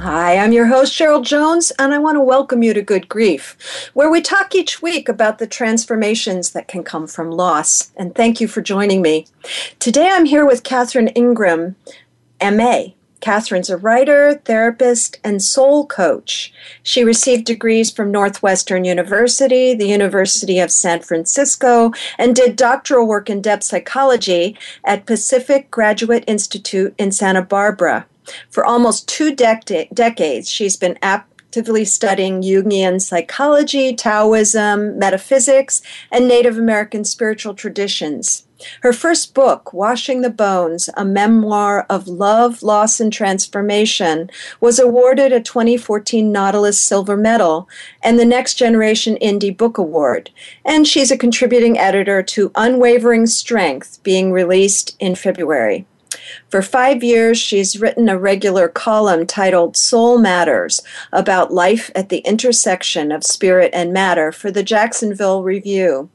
Hi, I'm your host, Cheryl Jones, and I want to welcome you to Good Grief, where we talk each week about the transformations that can come from loss. And thank you for joining me. Today I'm here with Catherine Ingram, MA. Catherine's a writer, therapist, and soul coach. She received degrees from Northwestern University, the University of San Francisco, and did doctoral work in depth psychology at Pacific Graduate Institute in Santa Barbara. For almost two dec- decades, she's been actively studying Jungian psychology, Taoism, metaphysics, and Native American spiritual traditions. Her first book, Washing the Bones, a memoir of love, loss, and transformation, was awarded a 2014 Nautilus Silver Medal and the Next Generation Indie Book Award. And she's a contributing editor to Unwavering Strength, being released in February. For five years, she's written a regular column titled Soul Matters about life at the intersection of spirit and matter for the Jacksonville Review.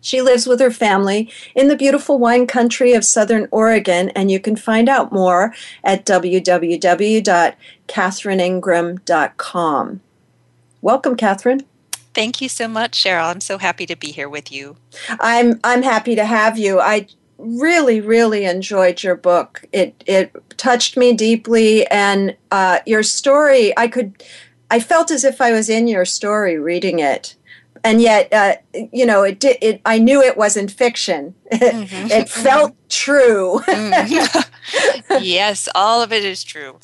She lives with her family in the beautiful wine country of Southern Oregon, and you can find out more at www.catherineingram.com. Welcome, Catherine. Thank you so much, Cheryl. I'm so happy to be here with you. I'm I'm happy to have you. I really, really enjoyed your book. It it touched me deeply, and uh, your story. I could, I felt as if I was in your story reading it, and yet, uh, you know, it did. It I knew it wasn't fiction. Mm-hmm. it felt true. mm-hmm. yes, all of it is true.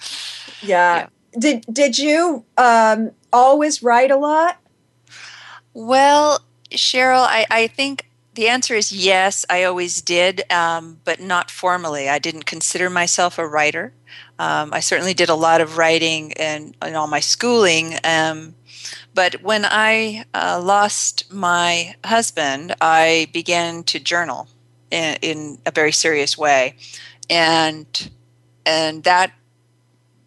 Yeah. yeah. Did Did you um, always write a lot? Well, Cheryl, I, I think the answer is yes, I always did, um, but not formally. I didn't consider myself a writer. Um, I certainly did a lot of writing in, in all my schooling. Um, but when I uh, lost my husband, I began to journal in, in a very serious way. And, and that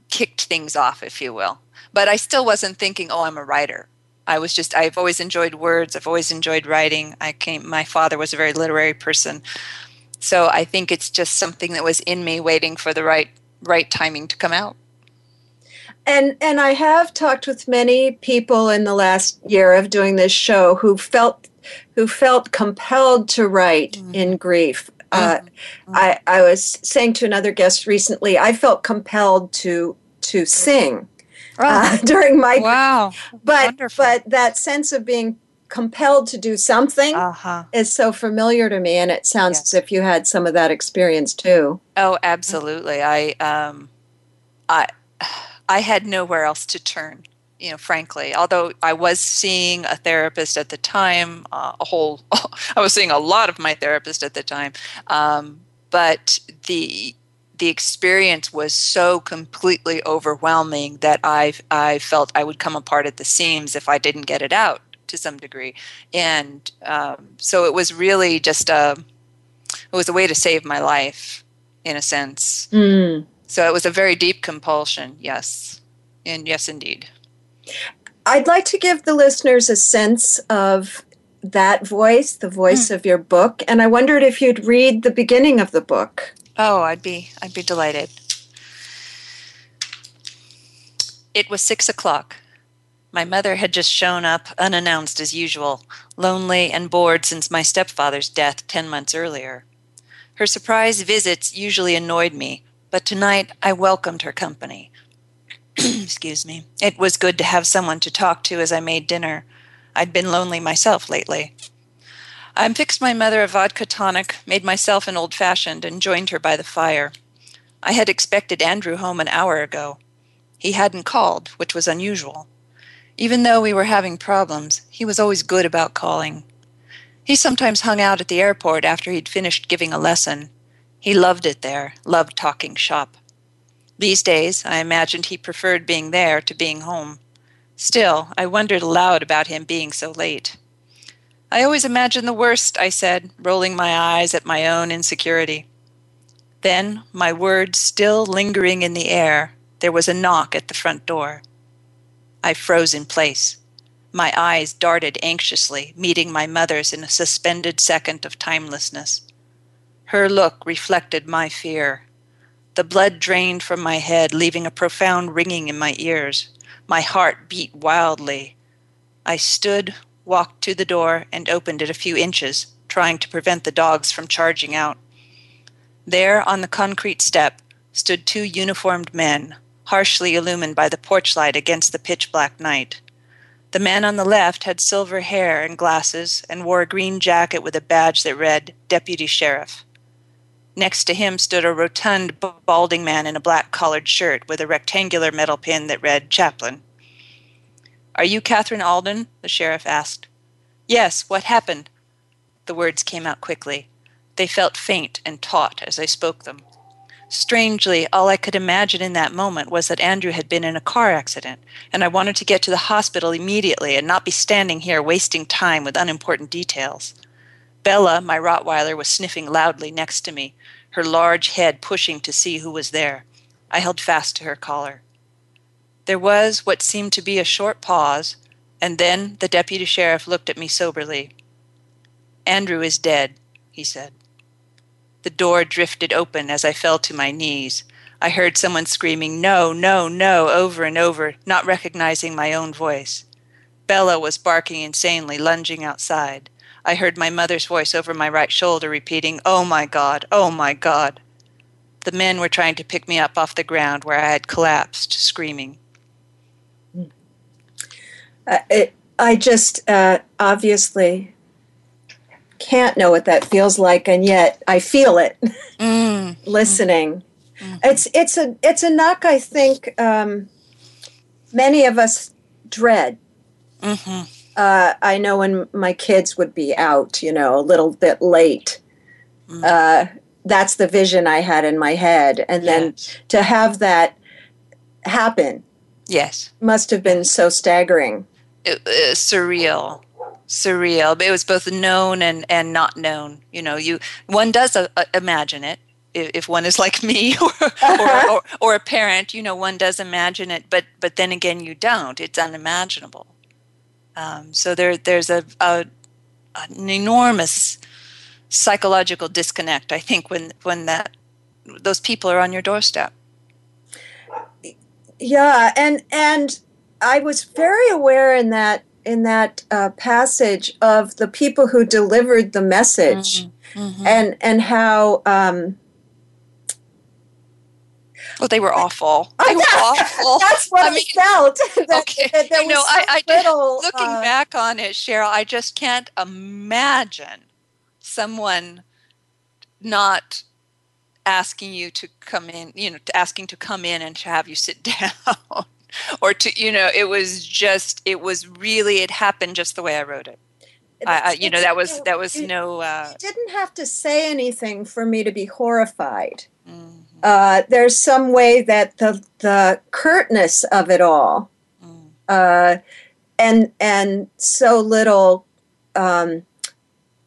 kicked things off, if you will. But I still wasn't thinking, oh, I'm a writer. I was just I've always enjoyed words. I've always enjoyed writing. I came my father was a very literary person. So I think it's just something that was in me waiting for the right right timing to come out. And and I have talked with many people in the last year of doing this show who felt who felt compelled to write mm-hmm. in grief. Uh, mm-hmm. I, I was saying to another guest recently, I felt compelled to to sing uh, during my wow but Wonderful. but that sense of being compelled to do something uh-huh. is so familiar to me and it sounds yes. as if you had some of that experience too oh absolutely i um i i had nowhere else to turn you know frankly although i was seeing a therapist at the time uh, a whole i was seeing a lot of my therapist at the time um, but the the experience was so completely overwhelming that I I felt I would come apart at the seams if I didn't get it out to some degree, and um, so it was really just a it was a way to save my life in a sense. Mm. So it was a very deep compulsion, yes, and yes, indeed. I'd like to give the listeners a sense of that voice, the voice mm. of your book, and I wondered if you'd read the beginning of the book. Oh, I'd be I'd be delighted. It was six o'clock. My mother had just shown up unannounced as usual, lonely and bored since my stepfather's death ten months earlier. Her surprise visits usually annoyed me, but tonight I welcomed her company. Excuse me. It was good to have someone to talk to as I made dinner. I'd been lonely myself lately. I fixed my mother a vodka tonic, made myself an old fashioned, and joined her by the fire. I had expected Andrew home an hour ago. He hadn't called, which was unusual. Even though we were having problems, he was always good about calling. He sometimes hung out at the airport after he'd finished giving a lesson. He loved it there, loved talking shop. These days, I imagined he preferred being there to being home. Still, I wondered aloud about him being so late. I always imagine the worst, I said, rolling my eyes at my own insecurity. Then, my words still lingering in the air, there was a knock at the front door. I froze in place. My eyes darted anxiously, meeting my mother's in a suspended second of timelessness. Her look reflected my fear. The blood drained from my head, leaving a profound ringing in my ears. My heart beat wildly. I stood, walked to the door, and opened it a few inches, trying to prevent the dogs from charging out. There, on the concrete step, stood two uniformed men, harshly illumined by the porch light against the pitch black night. The man on the left had silver hair and glasses and wore a green jacket with a badge that read Deputy Sheriff. Next to him stood a rotund, balding man in a black collared shirt with a rectangular metal pin that read Chaplain. Are you Catherine Alden? the sheriff asked. Yes, what happened? The words came out quickly. They felt faint and taut as I spoke them. Strangely, all I could imagine in that moment was that Andrew had been in a car accident, and I wanted to get to the hospital immediately and not be standing here wasting time with unimportant details. Bella, my Rottweiler, was sniffing loudly next to me, her large head pushing to see who was there. I held fast to her collar. There was what seemed to be a short pause, and then the deputy sheriff looked at me soberly. Andrew is dead, he said. The door drifted open as I fell to my knees. I heard someone screaming, No, no, no, over and over, not recognizing my own voice. Bella was barking insanely, lunging outside. I heard my mother's voice over my right shoulder repeating, Oh my God, oh my God. The men were trying to pick me up off the ground where I had collapsed, screaming. It, I just uh, obviously can't know what that feels like, and yet I feel it mm. listening. Mm-hmm. It's it's a it's a knock I think um, many of us dread. Mm-hmm uh, I know when my kids would be out, you know, a little bit late. Mm. Uh, that's the vision I had in my head, and yes. then to have that happen, yes, must have been so staggering. It, uh, surreal, surreal. But it was both known and and not known. You know, you one does uh, uh imagine it, if one is like me or, or, or, or, a parent, you know, one does imagine it, but but then again, you don't. It's unimaginable. Um, so there, there's a, a, an enormous psychological disconnect. I think when when that those people are on your doorstep. Yeah, and and I was very aware in that in that uh, passage of the people who delivered the message, mm-hmm. mm-hmm. and and how um, Oh, they were awful. They were awful. That's what I, mean, felt. That, okay. That you know, I, I little, looking uh, back on it, Cheryl, I just can't imagine someone not asking you to come in, you know, asking to come in and to have you sit down. Or to, you know, it was just, it was really, it happened just the way I wrote it. I, you know, that was, that was no. Uh, you didn't have to say anything for me to be horrified. Mm uh, there's some way that the the curtness of it all, mm. uh, and and so little, um,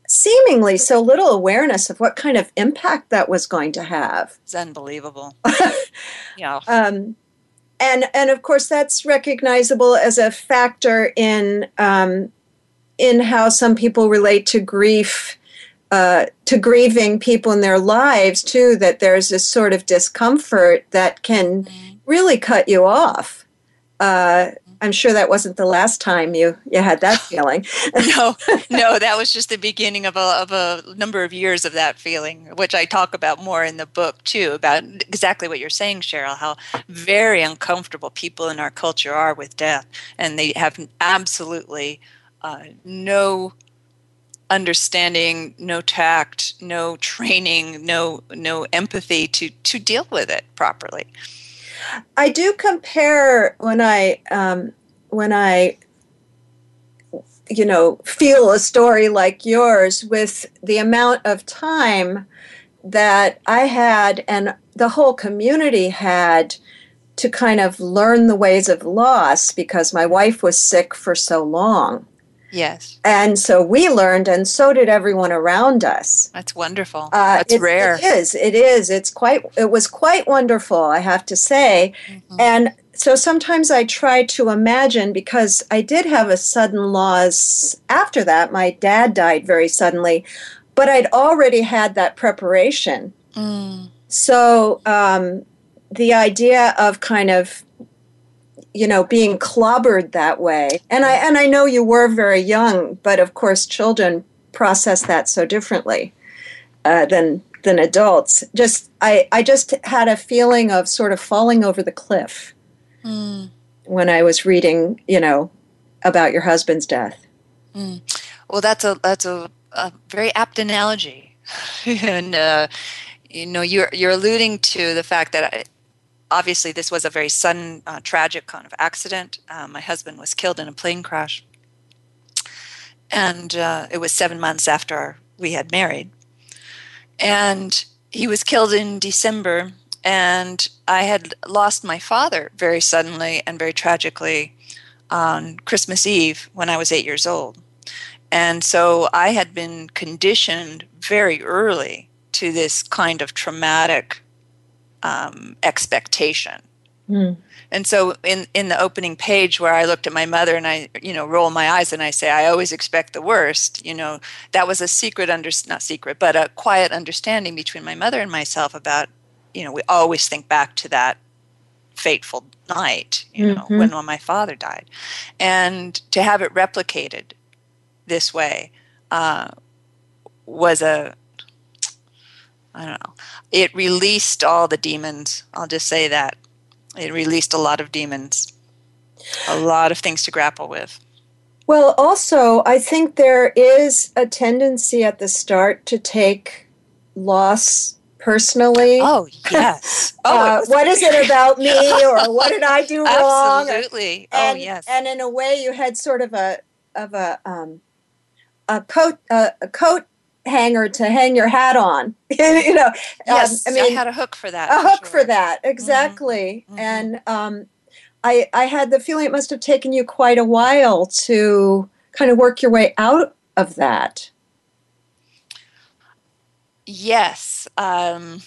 seemingly so little awareness of what kind of impact that was going to have. It's unbelievable. yeah. Um, and and of course that's recognizable as a factor in um, in how some people relate to grief uh, to grieving people in their lives too that there's this sort of discomfort that can mm-hmm. really cut you off uh, I'm sure that wasn't the last time you, you had that feeling. no, no, that was just the beginning of a, of a number of years of that feeling, which I talk about more in the book too, about exactly what you're saying, Cheryl, how very uncomfortable people in our culture are with death. And they have absolutely uh, no understanding, no tact, no training, no no empathy to to deal with it properly. I do compare when I um, when I you know feel a story like yours with the amount of time that I had and the whole community had to kind of learn the ways of loss because my wife was sick for so long. Yes. And so we learned, and so did everyone around us. That's wonderful. Uh, That's it, rare. It is. It is. It's quite. It was quite wonderful, I have to say. Mm-hmm. And so sometimes I try to imagine because I did have a sudden loss after that. My dad died very suddenly, but I'd already had that preparation. Mm. So um, the idea of kind of you know being clobbered that way and i and i know you were very young but of course children process that so differently uh, than than adults just i i just had a feeling of sort of falling over the cliff mm. when i was reading you know about your husband's death mm. well that's a that's a, a very apt analogy and uh, you know you're you're alluding to the fact that I, obviously, this was a very sudden, uh, tragic kind of accident. Uh, my husband was killed in a plane crash. And uh, it was seven months after we had married. And he was killed in December. And I had lost my father very suddenly and very tragically on Christmas Eve when I was eight years old. And so I had been conditioned very early to this kind of traumatic um, expectation. Mm. And so in, in the opening page where I looked at my mother and I, you know, roll my eyes and I say, I always expect the worst, you know, that was a secret, under, not secret, but a quiet understanding between my mother and myself about, you know, we always think back to that fateful night, you know, mm-hmm. when, when my father died. And to have it replicated this way uh, was a, I don't know. It released all the demons. I'll just say that. It released a lot of demons, a lot of things to grapple with. Well, also, I think there is a tendency at the start to take loss personally. Oh, yes. Oh, uh, what is it about me or what did I do wrong? Absolutely. oh, yes. And in a way you had sort of a of a um, a coat uh, a coat hanger to hang your hat on. you know, yes, um, I mean, I had a hook for that. A for hook sure. for that, mm-hmm. exactly. Mm-hmm. And um, I, I had the feeling it must have taken you quite a while to kind of work your way out of that. Yes, um,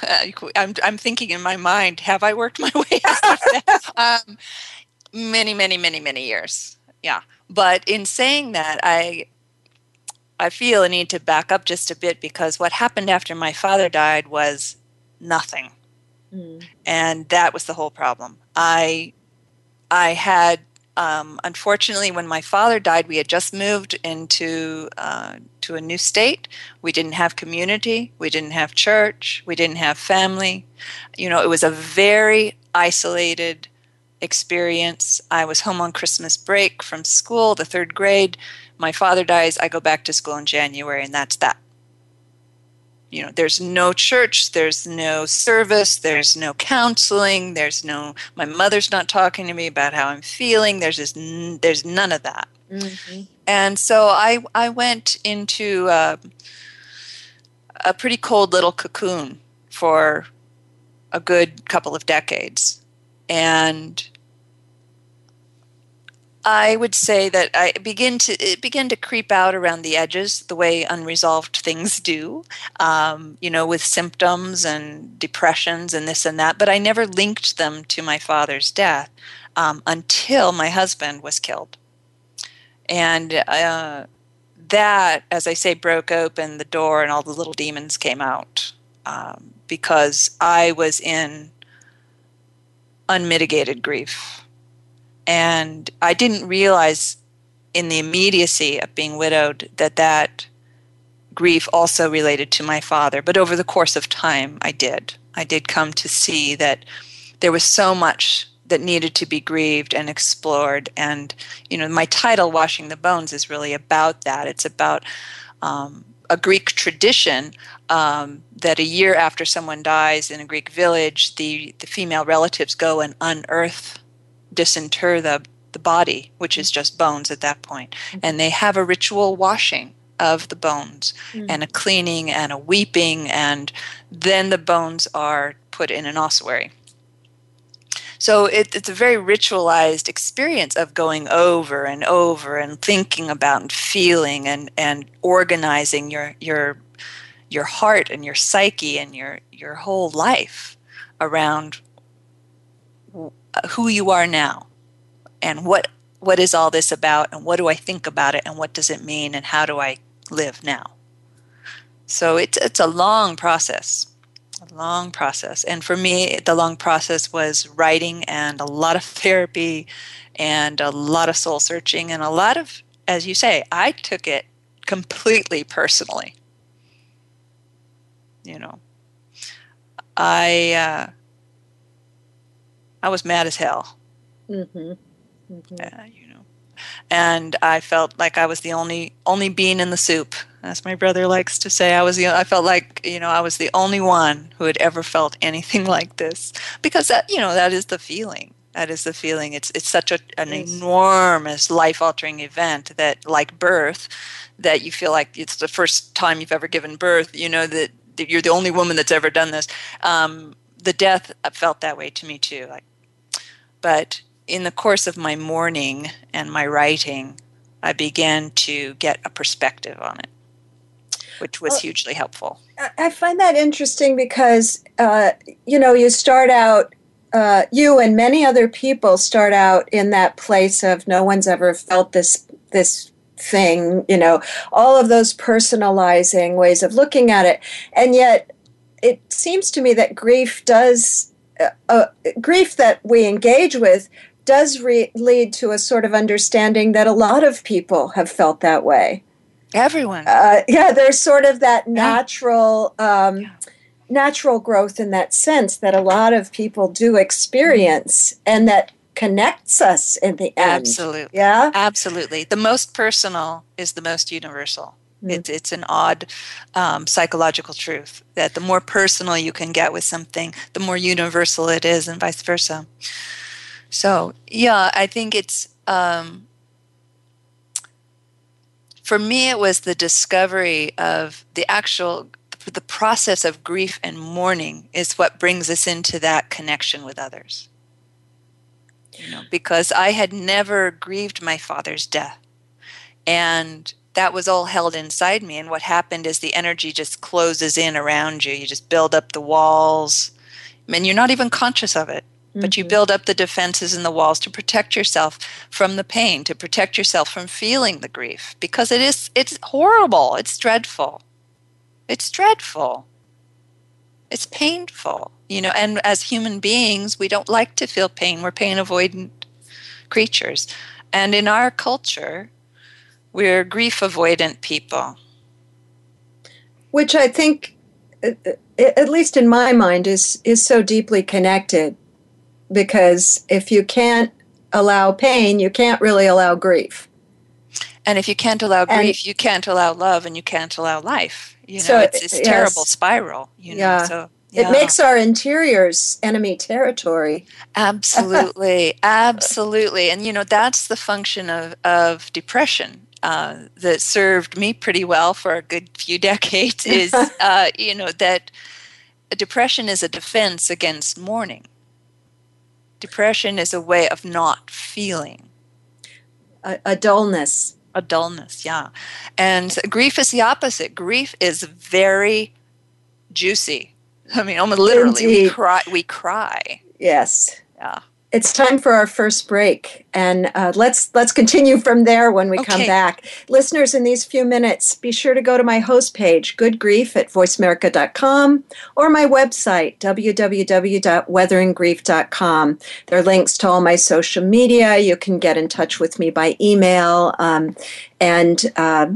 I'm. I'm thinking in my mind. Have I worked my way out of that? um, many, many, many, many years. Yeah, but in saying that, I I feel a need to back up just a bit because what happened after my father died was nothing. Mm. And that was the whole problem. I I had um, unfortunately, when my father died, we had just moved into uh, to a new state. We didn't have community. We didn't have church. We didn't have family. You know, it was a very isolated experience. I was home on Christmas break from school, the third grade my father dies, I go back to school in January, and that's that. You know, there's no church, there's no service, there's no counseling, there's no, my mother's not talking to me about how I'm feeling, there's just, there's none of that. Mm-hmm. And so I, I went into uh, a pretty cold little cocoon for a good couple of decades. And I would say that I begin to it began to creep out around the edges, the way unresolved things do, um, you know, with symptoms and depressions and this and that. But I never linked them to my father's death um, until my husband was killed, and uh, that, as I say, broke open the door, and all the little demons came out um, because I was in unmitigated grief and I didn't realize in the immediacy of being widowed that that grief also related to my father. But over the course of time, I did. I did come to see that there was so much that needed to be grieved and explored. And, you know, my title, Washing the Bones, is really about that. It's about um, a Greek tradition um, that a year after someone dies in a Greek village, the, the female relatives go and unearth, disinter the, the body, which is just bones at that point. Mm-hmm. And they have a ritual washing of the bones mm. and a cleaning and a weeping, and then the bones are put in an ossuary. So it, it's a very ritualized experience of going over and over and thinking about and feeling and, and organizing your your your heart and your psyche and your your whole life around who you are now and what what is all this about and what do I think about it and what does it mean and how do I live now. So it's it's a long process, a long process. And for me, the long process was writing and a lot of therapy and a lot of soul searching and a lot of, as you say, I took it completely personally. You know, I uh, I was mad as hell. Mm-hmm. Mm-hmm. Uh, you and I felt like I was the only only bean in the soup, as my brother likes to say. I was the I felt like you know I was the only one who had ever felt anything like this because that you know that is the feeling. That is the feeling. It's it's such a, an yes. enormous life altering event that like birth, that you feel like it's the first time you've ever given birth. You know that, that you're the only woman that's ever done this. Um, the death felt that way to me too. Like, but in the course of my mourning and my writing, I began to get a perspective on it, which was well, hugely helpful. I find that interesting because, uh, you know, you start out, uh, you and many other people start out in that place of no one's ever felt this this thing, you know, all of those personalizing ways of looking at it, and yet it seems to me that grief does uh, uh grief that we engage with does re- lead to a sort of understanding that a lot of people have felt that way. Everyone. Uh, yeah, there's sort of that natural. Um, yeah. Natural growth in that sense that a lot of people do experience, and that connects us in the end. Absolutely. Yeah. Absolutely. The most personal is the most universal. Mm-hmm. It's, it's an odd um, psychological truth that the more personal you can get with something, the more universal it is, and vice versa. So yeah, I think it's um, for me. It was the discovery of the actual the process of grief and mourning is what brings us into that connection with others. You know, because I had never grieved my father's death, and that was all held inside me. And what happened is the energy just closes in around you. You just build up the walls, and you're not even conscious of it but you mm-hmm. build up the defenses and the walls to protect yourself from the pain to protect yourself from feeling the grief because it is it's horrible it's dreadful it's dreadful it's painful you know and as human beings we don't like to feel pain we're pain avoidant creatures and in our culture we're grief avoidant people which i think uh, uh, at least in my mind is is so deeply connected because if you can't allow pain, you can't really allow grief. And if you can't allow grief, and, you can't allow love, and you can't allow life. You know, so it's, yes, terrible spiral. You know, yeah. so yeah. It makes our interiors enemy territory. Absolutely, absolutely, and you know that's the function of of depression. Uh, that served me pretty well for a good few decades is uh, you know that depression is a defense against mourning Depression is a way of not feeling. A, a dullness. A dullness, yeah. And grief is the opposite. Grief is very juicy. I mean, almost literally, we cry. We cry. Yes. Yeah. It's time for our first break, and uh, let's let's continue from there when we okay. come back. Listeners, in these few minutes, be sure to go to my host page, Good Grief at VoiceAmerica.com, or my website, www.weatheringgrief.com. There are links to all my social media. You can get in touch with me by email, um, and uh,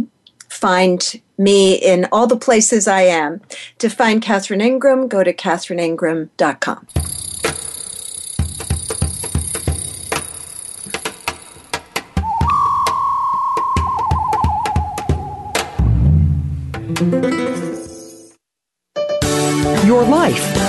find me in all the places I am. To find Catherine Ingram, go to catherineingram.com.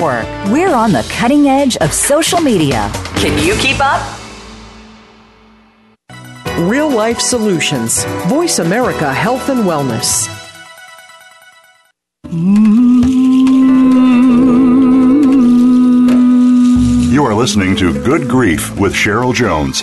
Network. We're on the cutting edge of social media. Can you keep up? Real Life Solutions. Voice America Health and Wellness. You are listening to Good Grief with Cheryl Jones.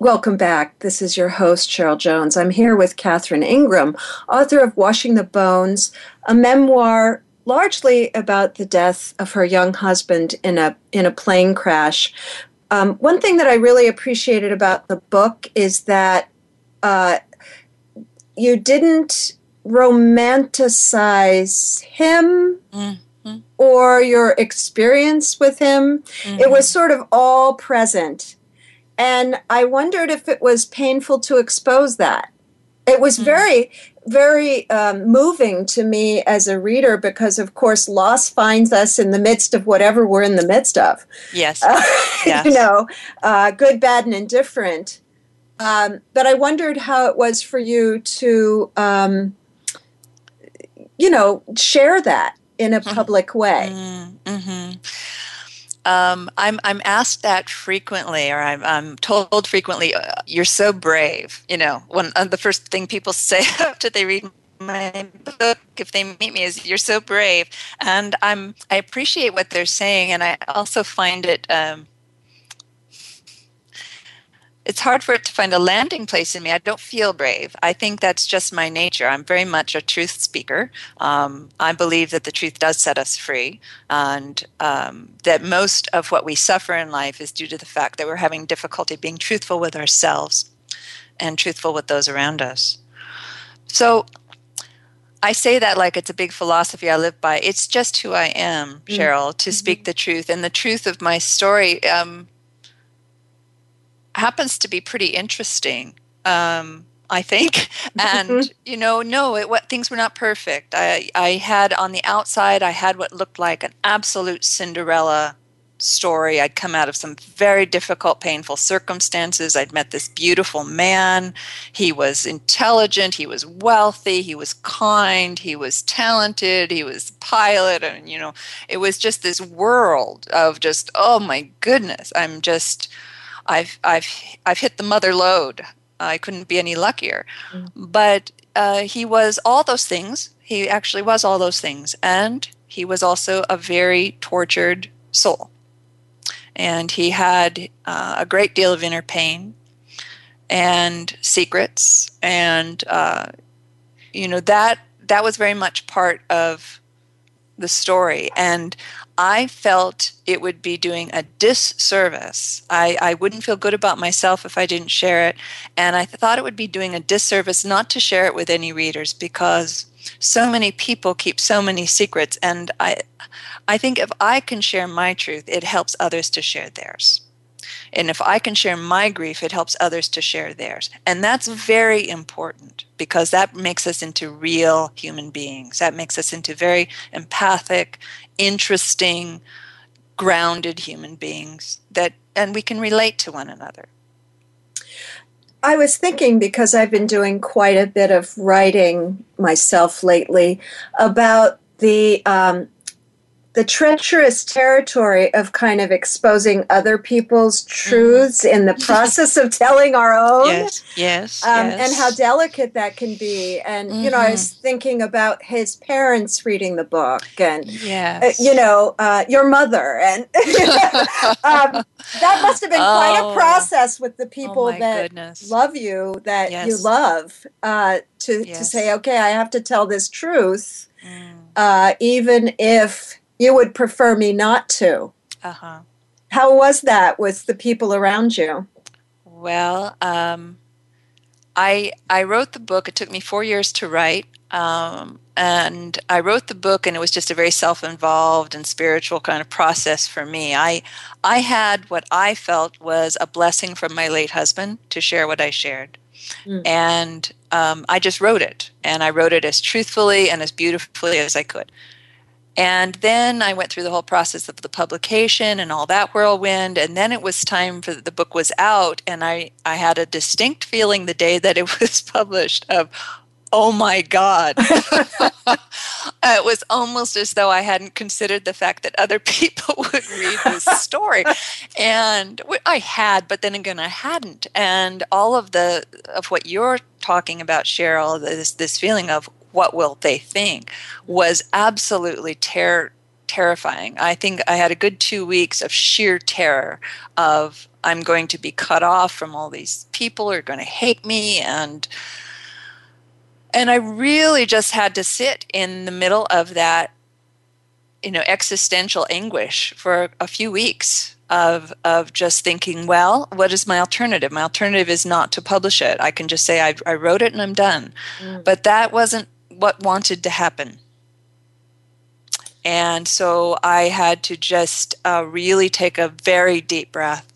Welcome back. This is your host, Cheryl Jones. I'm here with Catherine Ingram, author of Washing the Bones, a memoir largely about the death of her young husband in a in a plane crash. Um, one thing that I really appreciated about the book is that uh, you didn't romanticize him. Mm-hmm. Or your experience with him. Mm-hmm. It was sort of all present and I wondered if it was painful to expose that. It was hmm. very, very um, moving to me as a reader because, of course, loss finds us in the midst of whatever we're in the midst of. Yes. Uh, yes. You know, uh, good, bad, and indifferent. Um, but I wondered how it was for you to, um, you know, share that in a mm-hmm. public way. Mm-hmm. Um, I'm I'm asked that frequently, or I'm, I'm told frequently, uh, "You're so brave." You know, when uh, the first thing people say after they read my book, if they meet me, is "You're so brave," and I'm I appreciate what they're saying, and I also find it. Um, it's hard for it to find a landing place in me. I don't feel brave. I think that's just my nature. I'm very much a truth speaker. Um, I believe that the truth does set us free, and um, that most of what we suffer in life is due to the fact that we're having difficulty being truthful with ourselves and truthful with those around us. So I say that like it's a big philosophy I live by. It's just who I am, mm. Cheryl, to mm-hmm. speak the truth. And the truth of my story um, happens to be pretty interesting. Um, I think, and you know, no, it, what things were not perfect. I I had on the outside, I had what looked like an absolute Cinderella story. I'd come out of some very difficult, painful circumstances. I'd met this beautiful man. He was intelligent, he was wealthy, he was kind, he was talented, he was pilot, and you know, it was just this world of just, oh my goodness, I'm just I've I've I've hit the mother lode. I couldn't be any luckier. Mm-hmm. But uh, he was all those things. He actually was all those things, and he was also a very tortured soul and he had uh, a great deal of inner pain and secrets and uh, you know that that was very much part of the story and i felt it would be doing a disservice I, I wouldn't feel good about myself if i didn't share it and i thought it would be doing a disservice not to share it with any readers because so many people keep so many secrets and i I think if I can share my truth, it helps others to share theirs. And if I can share my grief, it helps others to share theirs. And that's very important because that makes us into real human beings. That makes us into very empathic, interesting, grounded human beings that and we can relate to one another. I was thinking because I've been doing quite a bit of writing myself lately about the um, the treacherous territory of kind of exposing other people's mm-hmm. truths mm. in the process of telling our own. Yes, yes, um, yes, And how delicate that can be. And, mm-hmm. you know, I was mm-hmm. thinking about his parents reading the book and, yes. uh, you know, uh, your mother. And um, that must have been oh. quite a oh. process with the oh people oh that goodness. love you, that yes. you love, uh, to, to say, okay, I have to tell this truth. Mm. Uh, even if you would prefer me not to. Uh huh. How was that with the people around you? Well, um, I I wrote the book. It took me four years to write, um, and I wrote the book, and it was just a very self-involved and spiritual kind of process for me. I I had what I felt was a blessing from my late husband to share what I shared, mm. and um, I just wrote it, and I wrote it as truthfully and as beautifully as I could. And then I went through the whole process of the publication and all that whirlwind. And then it was time for the book was out, and I, I had a distinct feeling the day that it was published of, oh my God. Uh, it was almost as though I hadn't considered the fact that other people would read this story. and I had, but then again, I hadn't. And all of the of what you're talking about, Cheryl, this this feeling of what will they think was absolutely ter- terrifying. I think I had a good two weeks of sheer terror of I'm going to be cut off from all these people who are going to hate me and and I really just had to sit in the middle of that you know existential anguish for a few weeks of of just thinking well what is my alternative my alternative is not to publish it i can just say i, I wrote it and i'm done mm. but that wasn't what wanted to happen. And so I had to just uh, really take a very deep breath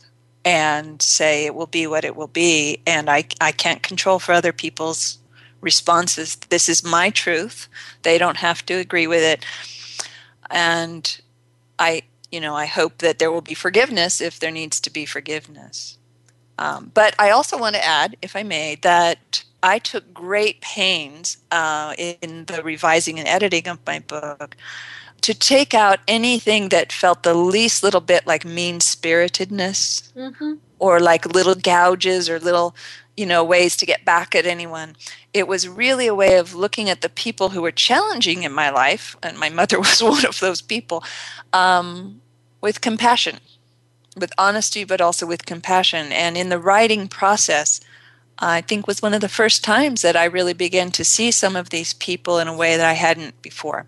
and say it will be what it will be. And I, I can't control for other people's responses. This is my truth. They don't have to agree with it. And I, you know, I hope that there will be forgiveness if there needs to be forgiveness. Um, but I also want to add, if I may, that I took great pains uh, in the revising and editing of my book to take out anything that felt the least little bit like mean spiritedness mm-hmm. or like little gouges or little you know ways to get back at anyone it was really a way of looking at the people who were challenging in my life and my mother was one of those people um, with compassion with honesty but also with compassion and in the writing process I think was one of the first times that I really began to see some of these people in a way that I hadn't before.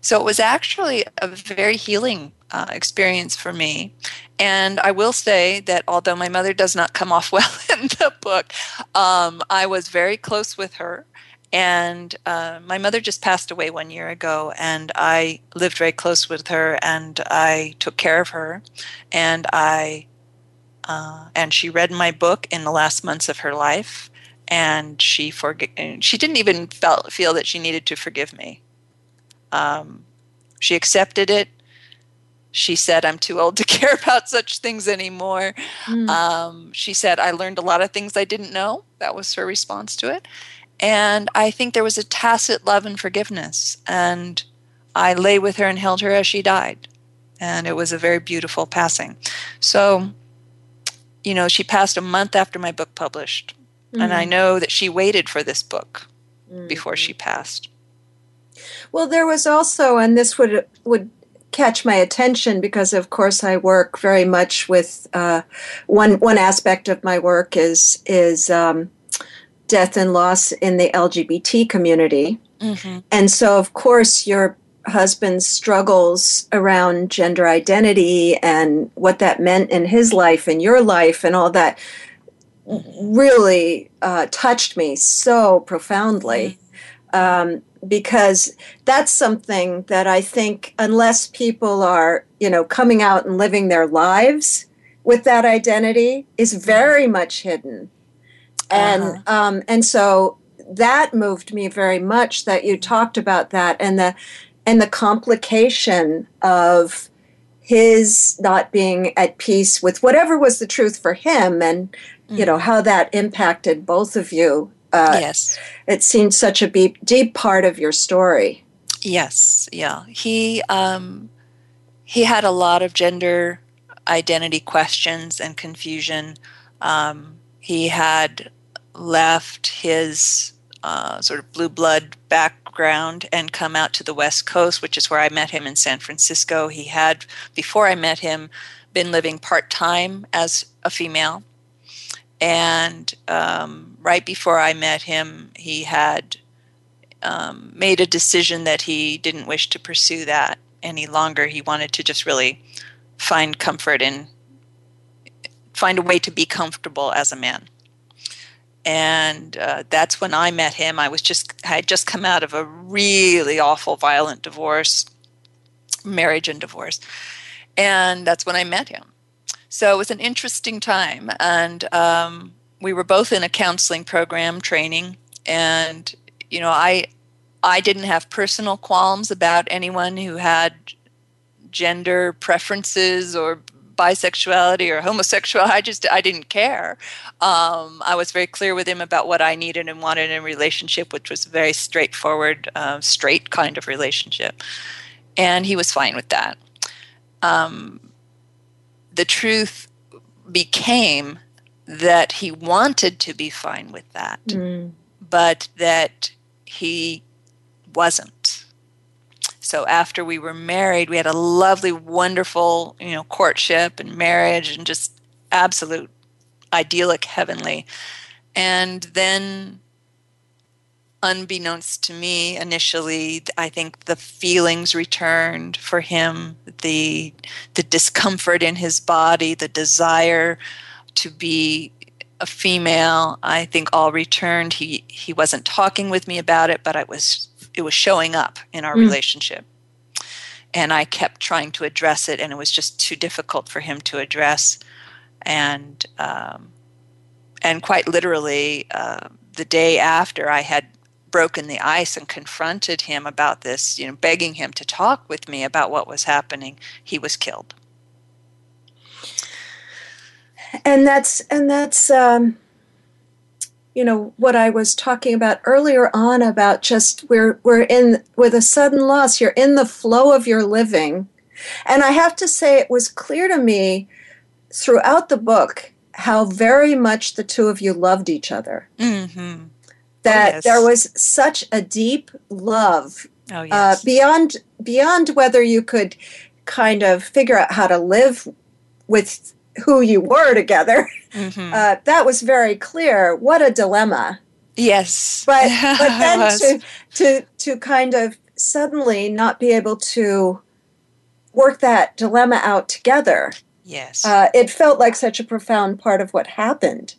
So it was actually a very healing uh, experience for me. And I will say that although my mother does not come off well in the book, um, I was very close with her. And uh, my mother just passed away one year ago, and I lived very close with her, and I took care of her, and I uh, and she read my book in the last months of her life, and she forg- she didn't even felt, feel that she needed to forgive me. Um, she accepted it. She said, I'm too old to care about such things anymore. Mm. Um, she said, I learned a lot of things I didn't know. That was her response to it. And I think there was a tacit love and forgiveness. And I lay with her and held her as she died. And it was a very beautiful passing. So, you know, she passed a month after my book published. Mm. And I Mm-hmm. know that she waited for this book before she passed. Well, there was also, and this would would catch my attention because, of course, I work very much with uh, one one aspect of my work is is um, death and loss in the LGBT community, Mm-hmm. and so of course your husband's struggles around gender identity and what that meant in his life and your life and all that really uh, touched me so profoundly. Um, because that's something that I think unless people are you know coming out and living their lives with that identity is very much hidden. And Uh-huh. um, and so that moved me very much that you talked about that and the and the complication of his not being at peace with whatever was the truth for him and you know how that impacted both of you uh, yes. it seemed such a deep deep part of your story Yes, yeah. He um, he had a lot of gender identity questions and confusion. Um, he had left his uh, sort of blue blood background and come out to the West Coast, which is where I met him in San Francisco. He had, before I met him, been living part time as a female. And um, right before I met him, he had um, made a decision that he didn't wish to pursue that any longer. He wanted to just really find comfort and find a way to be comfortable as a man. And uh, that's when I met him. I was just, I had just come out of a really awful, violent divorce, marriage and divorce. And that's when I met him. So it was an interesting time. And um, we were both in a counseling program training. And you know i i didn't have personal qualms about anyone who had gender preferences or bisexuality or homosexual i just i didn't care. Um, i was very clear with him about what i needed and wanted in a relationship which was a very straightforward uh, straight kind of relationship. And he was fine with that. Um, the truth became that he wanted to be fine with that but that he wasn't. So after we were married, we had a lovely, wonderful, you know, courtship and marriage and just absolute idyllic heavenly. And then unbeknownst to me initially i think the feelings returned for him the the discomfort in his body the desire to be a female i think all returned he he wasn't talking with me about it but i was it was showing up in our Mm. relationship. And i kept trying to address it and it was just too difficult for him to address. And um, and quite literally uh, the day after i had broken the ice and confronted him about this you know begging him to talk with me about what was happening he was killed. And that's and that's um, you know what I was talking about earlier on about just we're we're in with a sudden loss. You're in the flow of your living, and I have to say it was clear to me throughout the book how very much the two of you loved each other. mm-hmm. That yes. there was such a deep love oh uh, beyond beyond whether you could kind of figure out how to live with who you were together. Mhm. Uh, that was very clear. What a dilemma! yes But but then to to to kind of suddenly not be able to work that dilemma out together. yes Uh, it felt like such a profound part of what happened.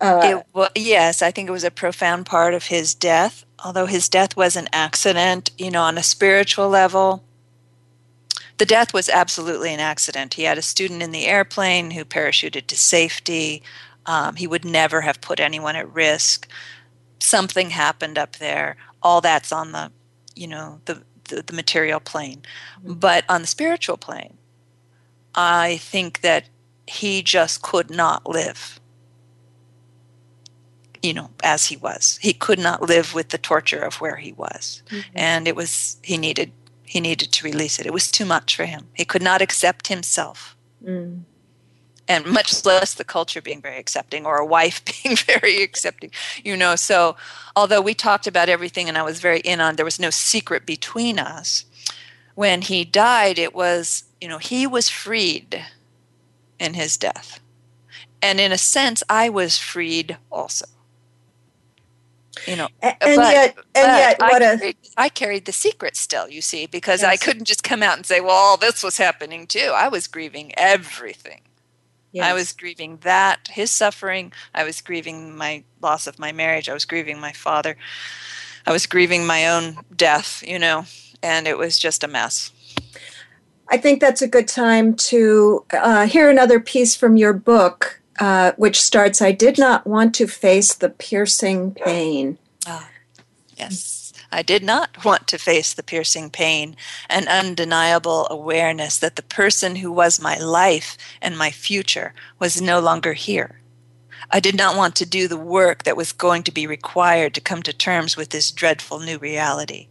Uh, it yes, I think it was a profound part of his death. Although his death was an accident, you know, on a spiritual level, the death was absolutely an accident. He had a student in the airplane who parachuted to safety. Um, he would never have put anyone at risk. Something happened up there. All that's on the, you know, the the, the material plane, but on the spiritual plane, I think that he just could not live you know as he was he could not live with the torture of where he was mm-hmm. and it was he needed he needed to release it it was too much for him he could not accept himself mm. and much less the culture being very accepting or a wife being very accepting you know so although we talked about everything and i was very in on there was no secret between us when he died it was you know he was freed in his death. And in a sense, I was freed also. You know, and, but, yet, and yet, what I, carried, I carried the secret still. You see, because yes. I couldn't just come out and say, "Well, all this was happening too." I was grieving everything. Yes. I was grieving that his suffering. I was grieving my loss of my marriage. I was grieving my father. I was grieving my own death. You know, and it was just a mess. I think that's a good time to uh, hear another piece from your book, uh, which starts I did not want to face the piercing pain. Ah, yes. I did not want to face the piercing pain, an undeniable awareness that the person who was my life and my future was no longer here. I did not want to do the work that was going to be required to come to terms with this dreadful new reality.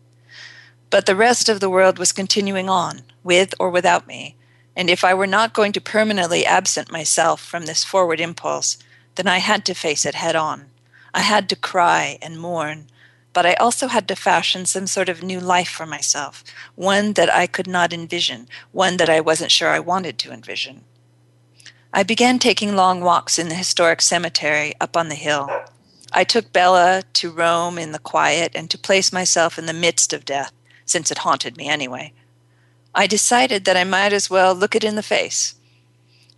But the rest of the world was continuing on, with or without me, and if I were not going to permanently absent myself from this forward impulse, then I had to face it head on. I had to cry and mourn, but I also had to fashion some sort of new life for myself, one that I could not envision, one that I wasn't sure I wanted to envision. I began taking long walks in the historic cemetery up on the hill. I took Bella to roam in the quiet and to place myself in the midst of death since it haunted me anyway. I decided that I might as well look it in the face.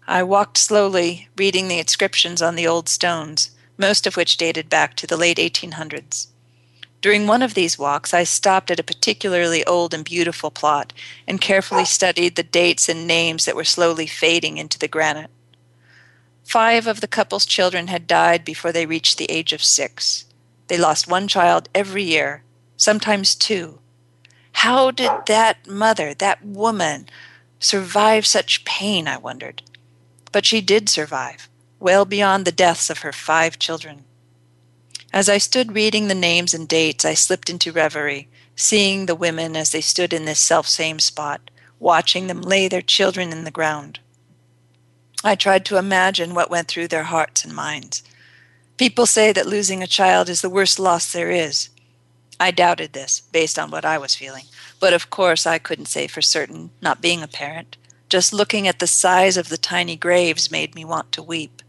I walked slowly, reading the inscriptions on the old stones, most of which dated back to the late 1800s. During one of these walks, I stopped at a particularly old and beautiful plot and carefully studied the dates and names that were slowly fading into the granite. Five of the couple's children had died before they reached the age of six. They lost one child every year, sometimes two, how did that mother, that woman, survive such pain? I wondered. But she did survive, well beyond the deaths of her five children. As I stood reading the names and dates, I slipped into reverie, seeing the women as they stood in this self-same spot, watching them lay their children in the ground. I tried to imagine what went through their hearts and minds. People say that losing a child is the worst loss there is. I doubted this, based on what I was feeling. But of course, I couldn't say for certain, not being a parent. Just looking at the size of the tiny graves made me want to weep.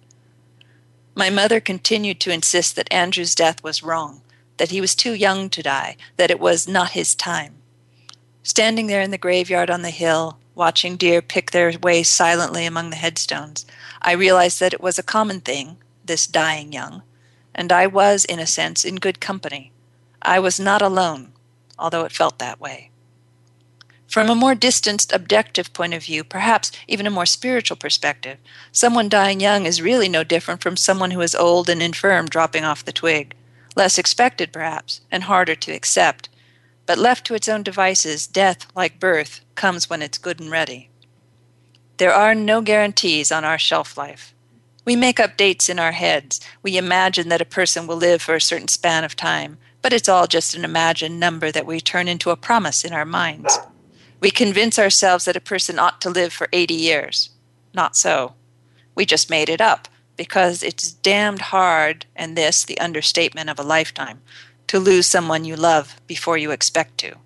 My mother continued to insist that Andrew's death was wrong, that he was too young to die, that it was not his time. Standing there in the graveyard on the hill, watching deer pick their way silently among the headstones, I realized that it was a common thing, this dying young, and I was, in a sense, in good company. I was not alone, although it felt that way. From a more distanced, objective point of view, perhaps even a more spiritual perspective, someone dying young is really no different from someone who is old and infirm dropping off the twig. Less expected, perhaps, and harder to accept. But left to its own devices, death, like birth, comes when it's good and ready. There are no guarantees on our shelf life. We make up dates in our heads. We imagine that a person will live for a certain span of time, but it's all just an imagined number that we turn into a promise in our minds. We convince ourselves that a person ought to live for 80 years. Not so. We just made it up because it's damned hard, and this the understatement of a lifetime, to lose someone you love before you expect to.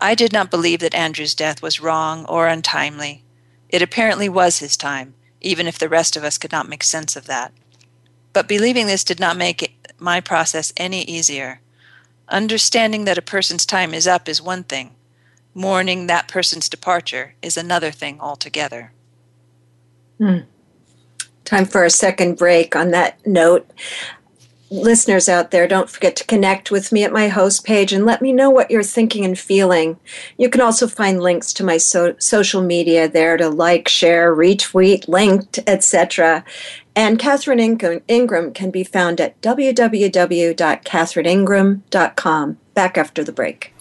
I did not believe that Andrew's death was wrong or untimely. It apparently was his time, even if the rest of us could not make sense of that. But believing this did not make my process any easier. Understanding that a person's time is up is one thing, mourning that person's departure is another thing altogether. Hmm. Time for a second break on that note listeners out there, don't forget to connect with me at my host page and let me know what you're thinking and feeling. You can also find links to my so- social media there to like, share, retweet, linked, etc. And Catherine Ingram can be found at www.catherineingram.com. Back after the break.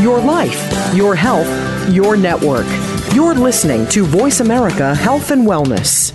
Your life, your health, your network. You're listening to Voice America Health and Wellness.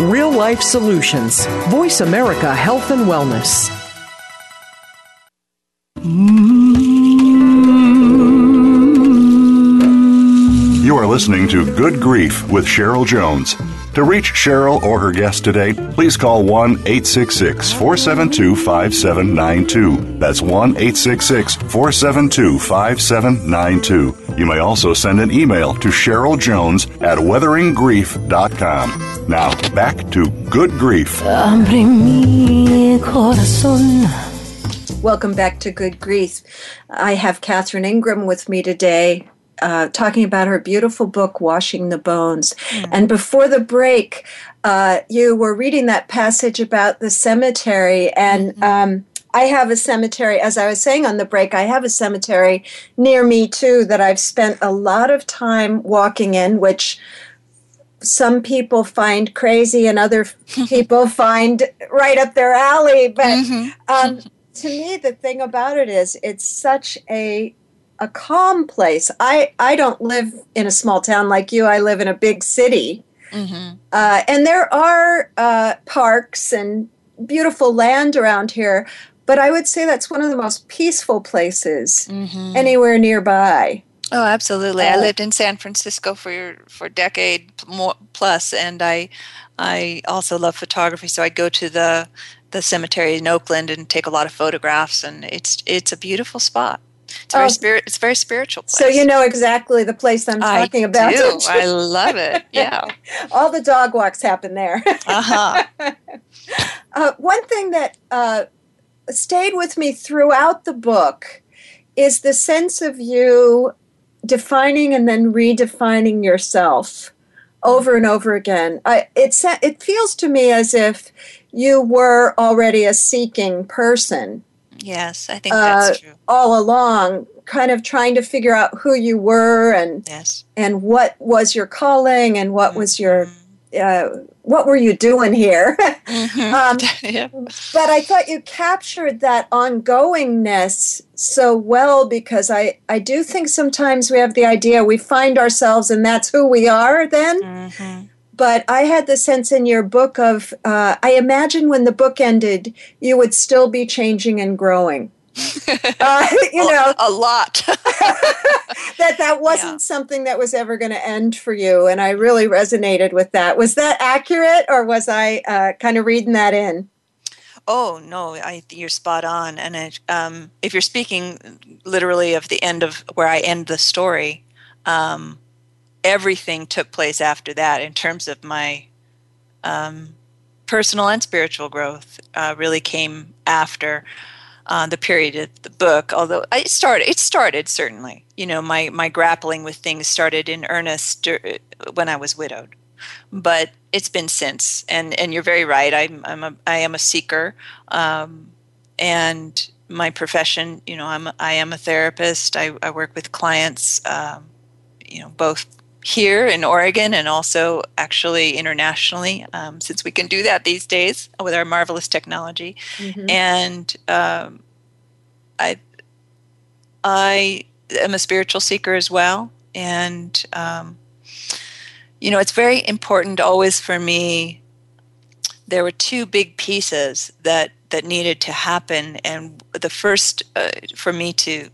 Real life solutions. Voice America Health and Wellness. You are listening to Good Grief with Cheryl Jones. To reach Cheryl or her guest today, please call 1 866 472 5792. That's 1 866 472 5792. You may also send an email to Cheryl Jones at weatheringgrief.com. Now, back to Good Grief. Welcome back to Good Grief. I have Catherine Ingram with me today. Uh, talking about her beautiful book, Washing the Bones. And before the break, uh, you were reading that passage about the cemetery. And um, I have a cemetery, as I was saying on the break, I have a cemetery near me too that I've spent a lot of time walking in, which some people find crazy and other people find right up their alley. But um, to me, the thing about it is, it's such a a calm place. I I don't live in a small town like you. I live in a big city, uh, and there are uh, parks and beautiful land around here. But I would say that's one of the most peaceful places anywhere nearby. Oh, absolutely. I Uh, lived in San Francisco for for a decade more plus, and I I also love photography. So I go to the the cemetery in Oakland and take a lot of photographs, and it's it's a beautiful spot. It's very Oh. spirit. It's a very spiritual place. So you know exactly the place I'm talking I about. do. I love it. Yeah. All the dog walks happen there. Uh huh. Uh, one thing that uh, stayed with me throughout the book is the sense of you defining and then redefining yourself over and over again. I, it, it feels to me as if you were already a seeking person Yes, I think uh, that's true. all along, kind of trying to figure out who you were and Yes. and what was your calling and what was your Mm-hmm. uh, what were you doing here um, yeah. but i thought you captured that ongoingness so well because i i do think sometimes we have the idea we find ourselves and that's who we are then Mm-hmm. But i had the sense in your book of uh, i imagine when the book ended you would still be changing and growing uh, you know a lot. that that wasn't something that was ever going to end for you and i really resonated with that was that accurate or was i uh, kind of reading that in Oh no, I you're spot on. And it, um, if you're speaking literally of the end of where I end the story, um, everything took place after that in terms of my um, personal and spiritual growth. Uh, really came after uh, the period of the book. Although I started, it started certainly. You know, my my grappling with things started in earnest dur- when I was widowed but it's been since and and you're very right i'm i'm a i am a seeker um, and my profession you know i'm i am a therapist i, I work with clients um, you know both here in oregon and also actually internationally um, since we can do that these days with our marvelous technology and um, i i am a spiritual seeker as well and um, you know, it's very important always for me. There were two big pieces that that needed to happen. And the first uh, for me to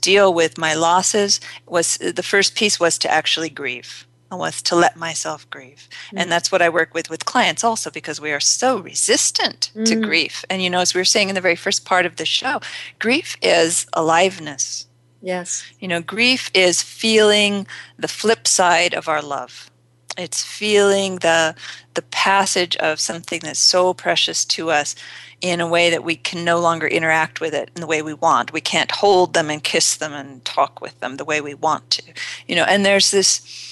deal with my losses was the first piece was to actually grieve I was to let myself grieve. Mm. and that's what i work with with clients also because we are so resistant mm. to grief. And you know as we were saying in the very first part of the show grief is aliveness. Yes. You know grief is feeling the flip side of our love it's feeling the the passage of something that's so precious to us in a way that we can no longer interact with it in the way we want. We can't hold them and kiss them and talk with them the way we want to. You know, and there's this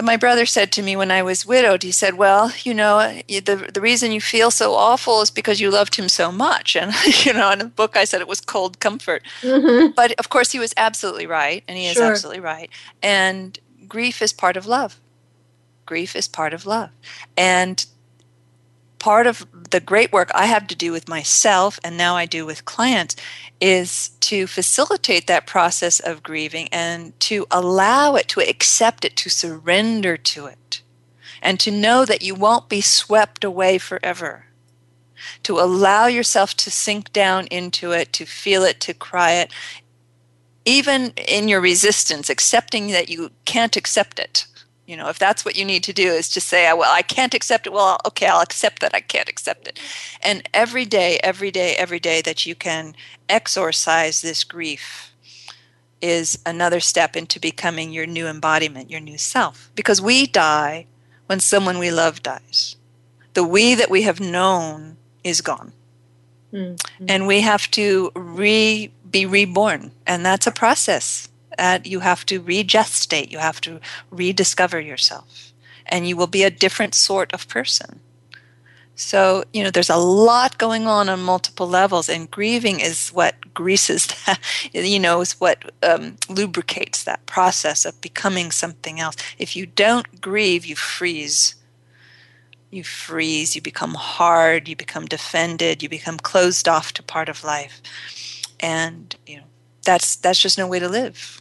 my brother said to me when I was widowed, he said, "Well, you know, the the reason you feel so awful is because you loved him so much." And you know, in the book, I said it was cold comfort. Mm-hmm. But of course, he was absolutely right, and he is absolutely right. And grief is part of love. Grief is part of love, and part of the great work I have to do with myself and now I do with clients is to facilitate that process of grieving and to allow it, to accept it, to surrender to it, and to know that you won't be swept away forever. To allow yourself to sink down into it, to feel it, to cry it, even in your resistance, accepting that you can't accept it you know if that's what you need to do is to say well i can't accept it. Well okay i'll accept that i can't accept it. And every day every day every day that you can exorcise this grief is another step into becoming your new embodiment your new self. Because we die when someone we love dies. The we that we have known is gone. Mm-hmm. and we have to re be reborn. And that's a process that you have to regestate, you have to rediscover yourself, and you will be a different sort of person. So, you know, there's a lot going on on multiple levels, and grieving is what greases that, you know, is what um, lubricates that process of becoming something else. If you don't grieve, you freeze. You freeze, you become hard, you become defended, you become closed off to part of life. And, you know, that's that's just no way to live.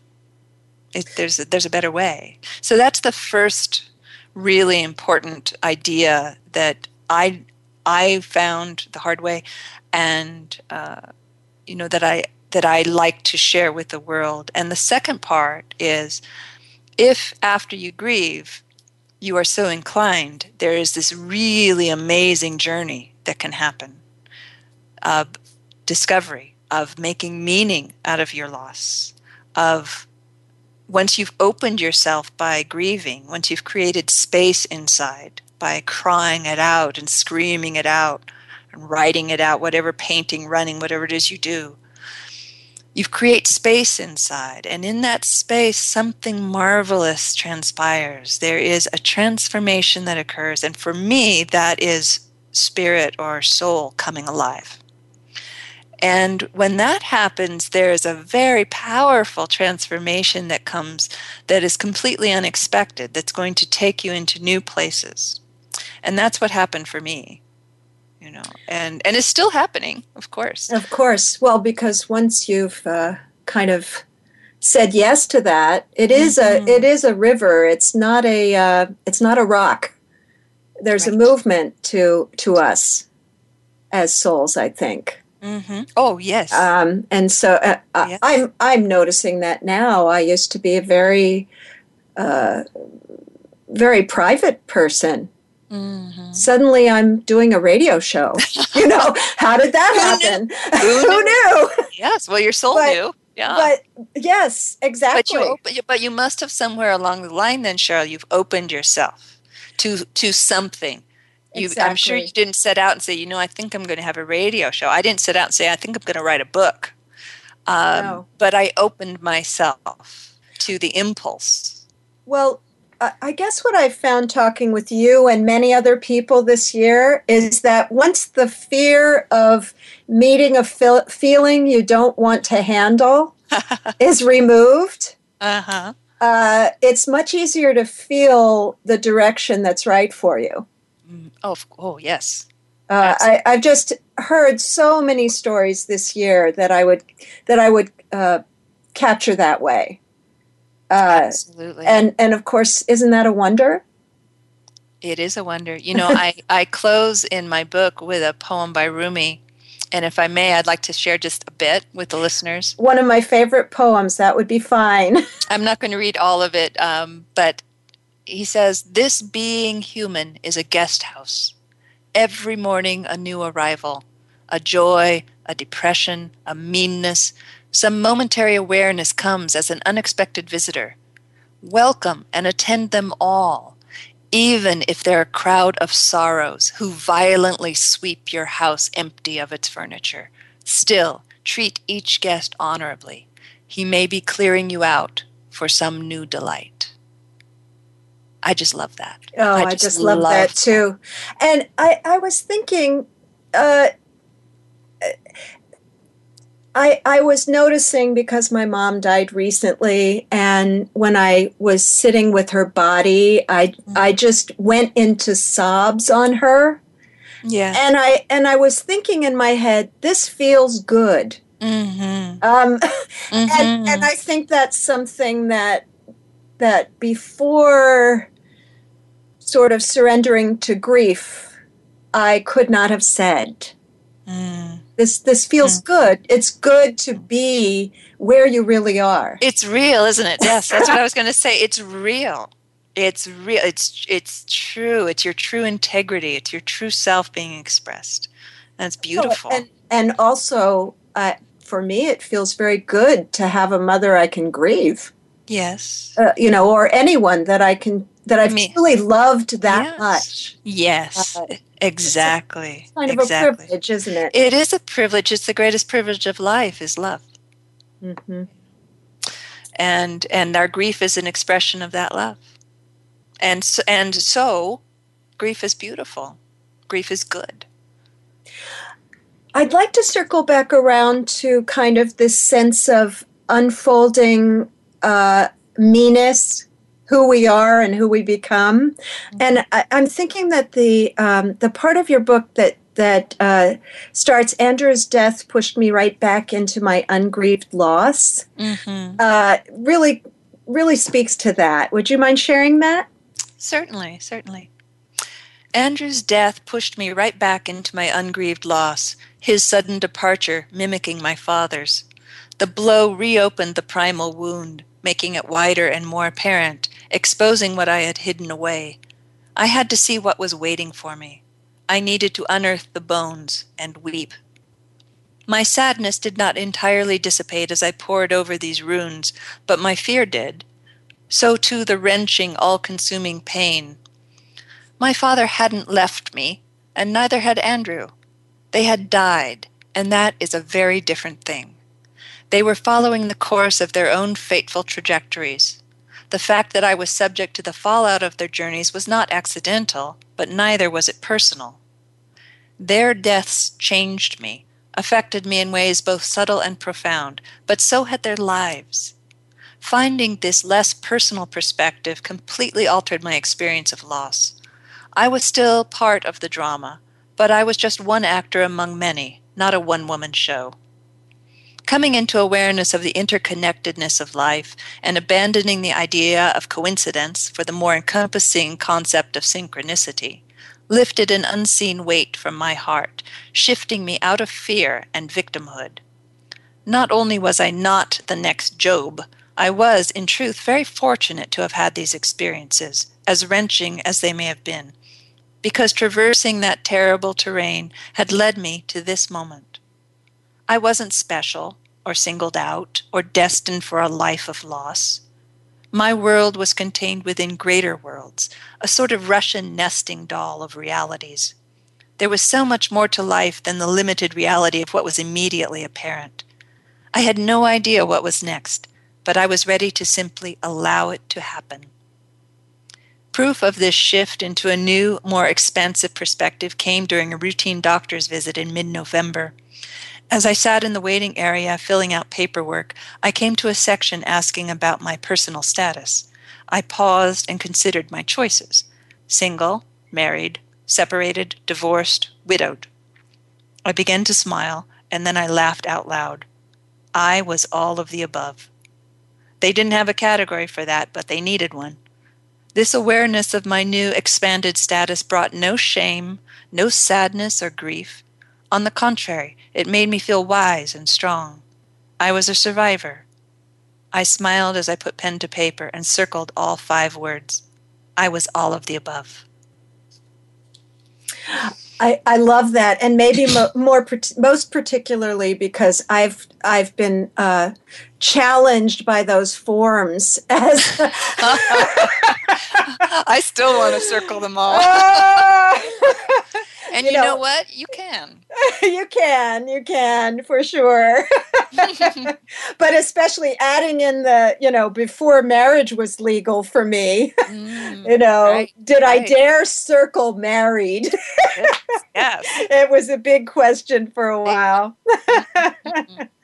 It, there's a, there's a better way. So that's the first really important idea that I I found the hard way, and uh, you know that I that I like to share with the world. And the second part is, if after you grieve, you are so inclined, there is this really amazing journey that can happen of discovery, of making meaning out of your loss, of once you've opened yourself by grieving, once you've created space inside by crying it out and screaming it out and writing it out, whatever painting, running, whatever it is you do, you create space inside. And in that space, something marvelous transpires. There is a transformation that occurs. And for me, that is spirit or soul coming alive. And when that happens, there is a very powerful transformation that comes that is completely unexpected, that's going to take you into new places. And that's what happened for me. You know, and and it's still happening, of course. Of course. Well, because once you've uh, kind of said yes to that, it is mm-hmm. a it is a river. It's not a uh, it's not a rock. There's right. a movement to to us as souls, I think. Mm-hmm. Oh yes. Um, and so uh, uh, yes. I'm I'm noticing that now. I used to be a very uh, very private person. Mm-hmm. Suddenly, I'm doing a radio show. you know, how did that happen? Who, Who knew? Yes, well, your soul but, knew. Yeah. But yes, exactly. But you, open, but you must have somewhere along the line, then, Cheryl. You've opened yourself to to something you, exactly. I'm sure you didn't set out and say, you know, I think I'm going to have a radio show. I didn't set out and say, I think I'm going to write a book. Um, no. But I opened myself to the impulse. Well, I guess what I've found talking with you and many other people this year is that once the fear of meeting a feel- feeling you don't want to handle is removed, uh-huh. uh, it's much easier to feel the direction that's right for you. Oh, oh yes. Uh, I, I've just heard so many stories this year that I would that I would uh, capture that way. Uh, Absolutely. And and of course, isn't that a wonder? It is a wonder. You know, I, I close in my book with a poem by Rumi. And if I may, I'd like to share just a bit with the listeners. One of my favorite poems. That would be fine. I'm not going to read all of it, um, but he says, This being human is a guest house. Every morning, a new arrival, a joy, a depression, a meanness, some momentary awareness comes as an unexpected visitor. Welcome and attend them all, even if they're a crowd of sorrows who violently sweep your house empty of its furniture. Still, treat each guest honorably. He may be clearing you out for some new delight. I just love that. Oh, I just, I just love, love, that too. And I, I was thinking, uh, I, I was noticing because my mom died recently, and when I was sitting with her body, I mm-hmm. I just went into sobs on her. Yeah, and I and I was thinking in my head, this feels good. Mm-hmm. Um, mm-hmm. and and I think that's something that that before sort of surrendering to grief, I could not have said. Mm. This this feels mm. good. It's good to be where you really are. It's real, isn't it? Yes, that's what I was going to say. It's real. It's real. It's it's true. It's your true integrity. It's your true self being expressed. That's beautiful. Oh, and and also uh, for me it feels very good to have a mother I can grieve. Yes. Uh, you know, or anyone that I can that I've I really loved that yes. much. Yes, uh, exactly. It's kind of exactly. a privilege, isn't it? It is a privilege. It's the greatest privilege of life is love. Mm-hmm. And and our grief is an expression of that love. And so, and so, grief is beautiful. Grief is good. I'd like to circle back around to kind of this sense of unfolding uh, meanness who we are and who we become. Mm-hmm. And I, am thinking that the um, the part of your book that that uh, starts Andrew's death pushed me right back into my ungrieved loss. Mm-hmm. Uh, really, really speaks to that. Would you mind sharing that? Certainly, certainly. Andrew's death pushed me right back into my ungrieved loss, his sudden departure mimicking my father's. The blow reopened the primal wound, making it wider and more apparent, exposing what I had hidden away. I had to see what was waiting for me. I needed to unearth the bones and weep. My sadness did not entirely dissipate as I pored over these runes, but my fear did. So too the wrenching, all consuming pain. My father hadn't left me, and neither had Andrew. They had died, and that is a very different thing. They were following the course of their own fateful trajectories. The fact that I was subject to the fallout of their journeys was not accidental, but neither was it personal. Their deaths changed me, affected me in ways both subtle and profound, but so had their lives. Finding this less personal perspective completely altered my experience of loss. I was still part of the drama, but I was just one actor among many, not a one woman show. Coming into awareness of the interconnectedness of life and abandoning the idea of coincidence for the more encompassing concept of synchronicity lifted an unseen weight from my heart, shifting me out of fear and victimhood. Not only was I not the next Job, I was, in truth, very fortunate to have had these experiences, as wrenching as they may have been, because traversing that terrible terrain had led me to this moment. I wasn't special, or singled out, or destined for a life of loss. My world was contained within greater worlds, a sort of Russian nesting doll of realities. There was so much more to life than the limited reality of what was immediately apparent. I had no idea what was next, but I was ready to simply allow it to happen. Proof of this shift into a new, more expansive perspective came during a routine doctor's visit in mid November. As I sat in the waiting area filling out paperwork, I came to a section asking about my personal status. I paused and considered my choices single, married, separated, divorced, widowed. I began to smile, and then I laughed out loud. I was all of the above. They didn't have a category for that, but they needed one. This awareness of my new expanded status brought no shame, no sadness or grief. On the contrary, it made me feel wise and strong. I was a survivor. I smiled as I put pen to paper and circled all five words. I was all of the above. I, I love that, and maybe mo- more most particularly because I've I've been uh, challenged by those forms as I still want to circle them all. Uh, and you, you know, know, what? You can. you can. You can for sure. but especially adding in the, you know, before marriage was legal for me. Mm, you know, right, did right. I dare circle married? yes. yes. It was a big question for a while.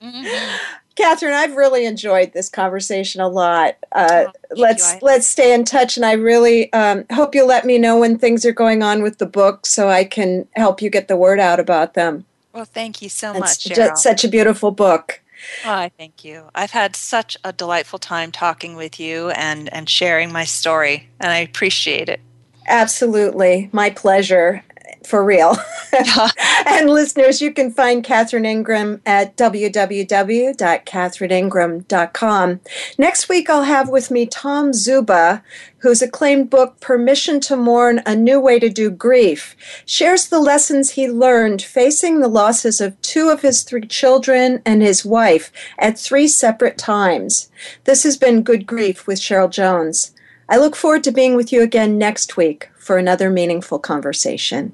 mm-hmm. Catherine, I've really enjoyed this conversation a lot. Uh, oh, let's you. let's stay in touch, and I really um, hope you'll let me know when things are going on with the book, so I can help you get the word out about them. Well, thank you so much. Such a beautiful book. Oh, I thank you. I've had such a delightful time talking with you and and sharing my story, and I appreciate it. Absolutely, my pleasure for real. and listeners, you can find Catherine Ingram at www.catherineingram.com. Next week, I'll have with me Tom Zuba, whose acclaimed book, Permission to Mourn A New Way to Do Grief, shares the lessons he learned facing the losses of two of his three children and his wife at three separate times. This has been Good Grief with Cheryl Jones. I look forward to being with you again next week for another meaningful conversation.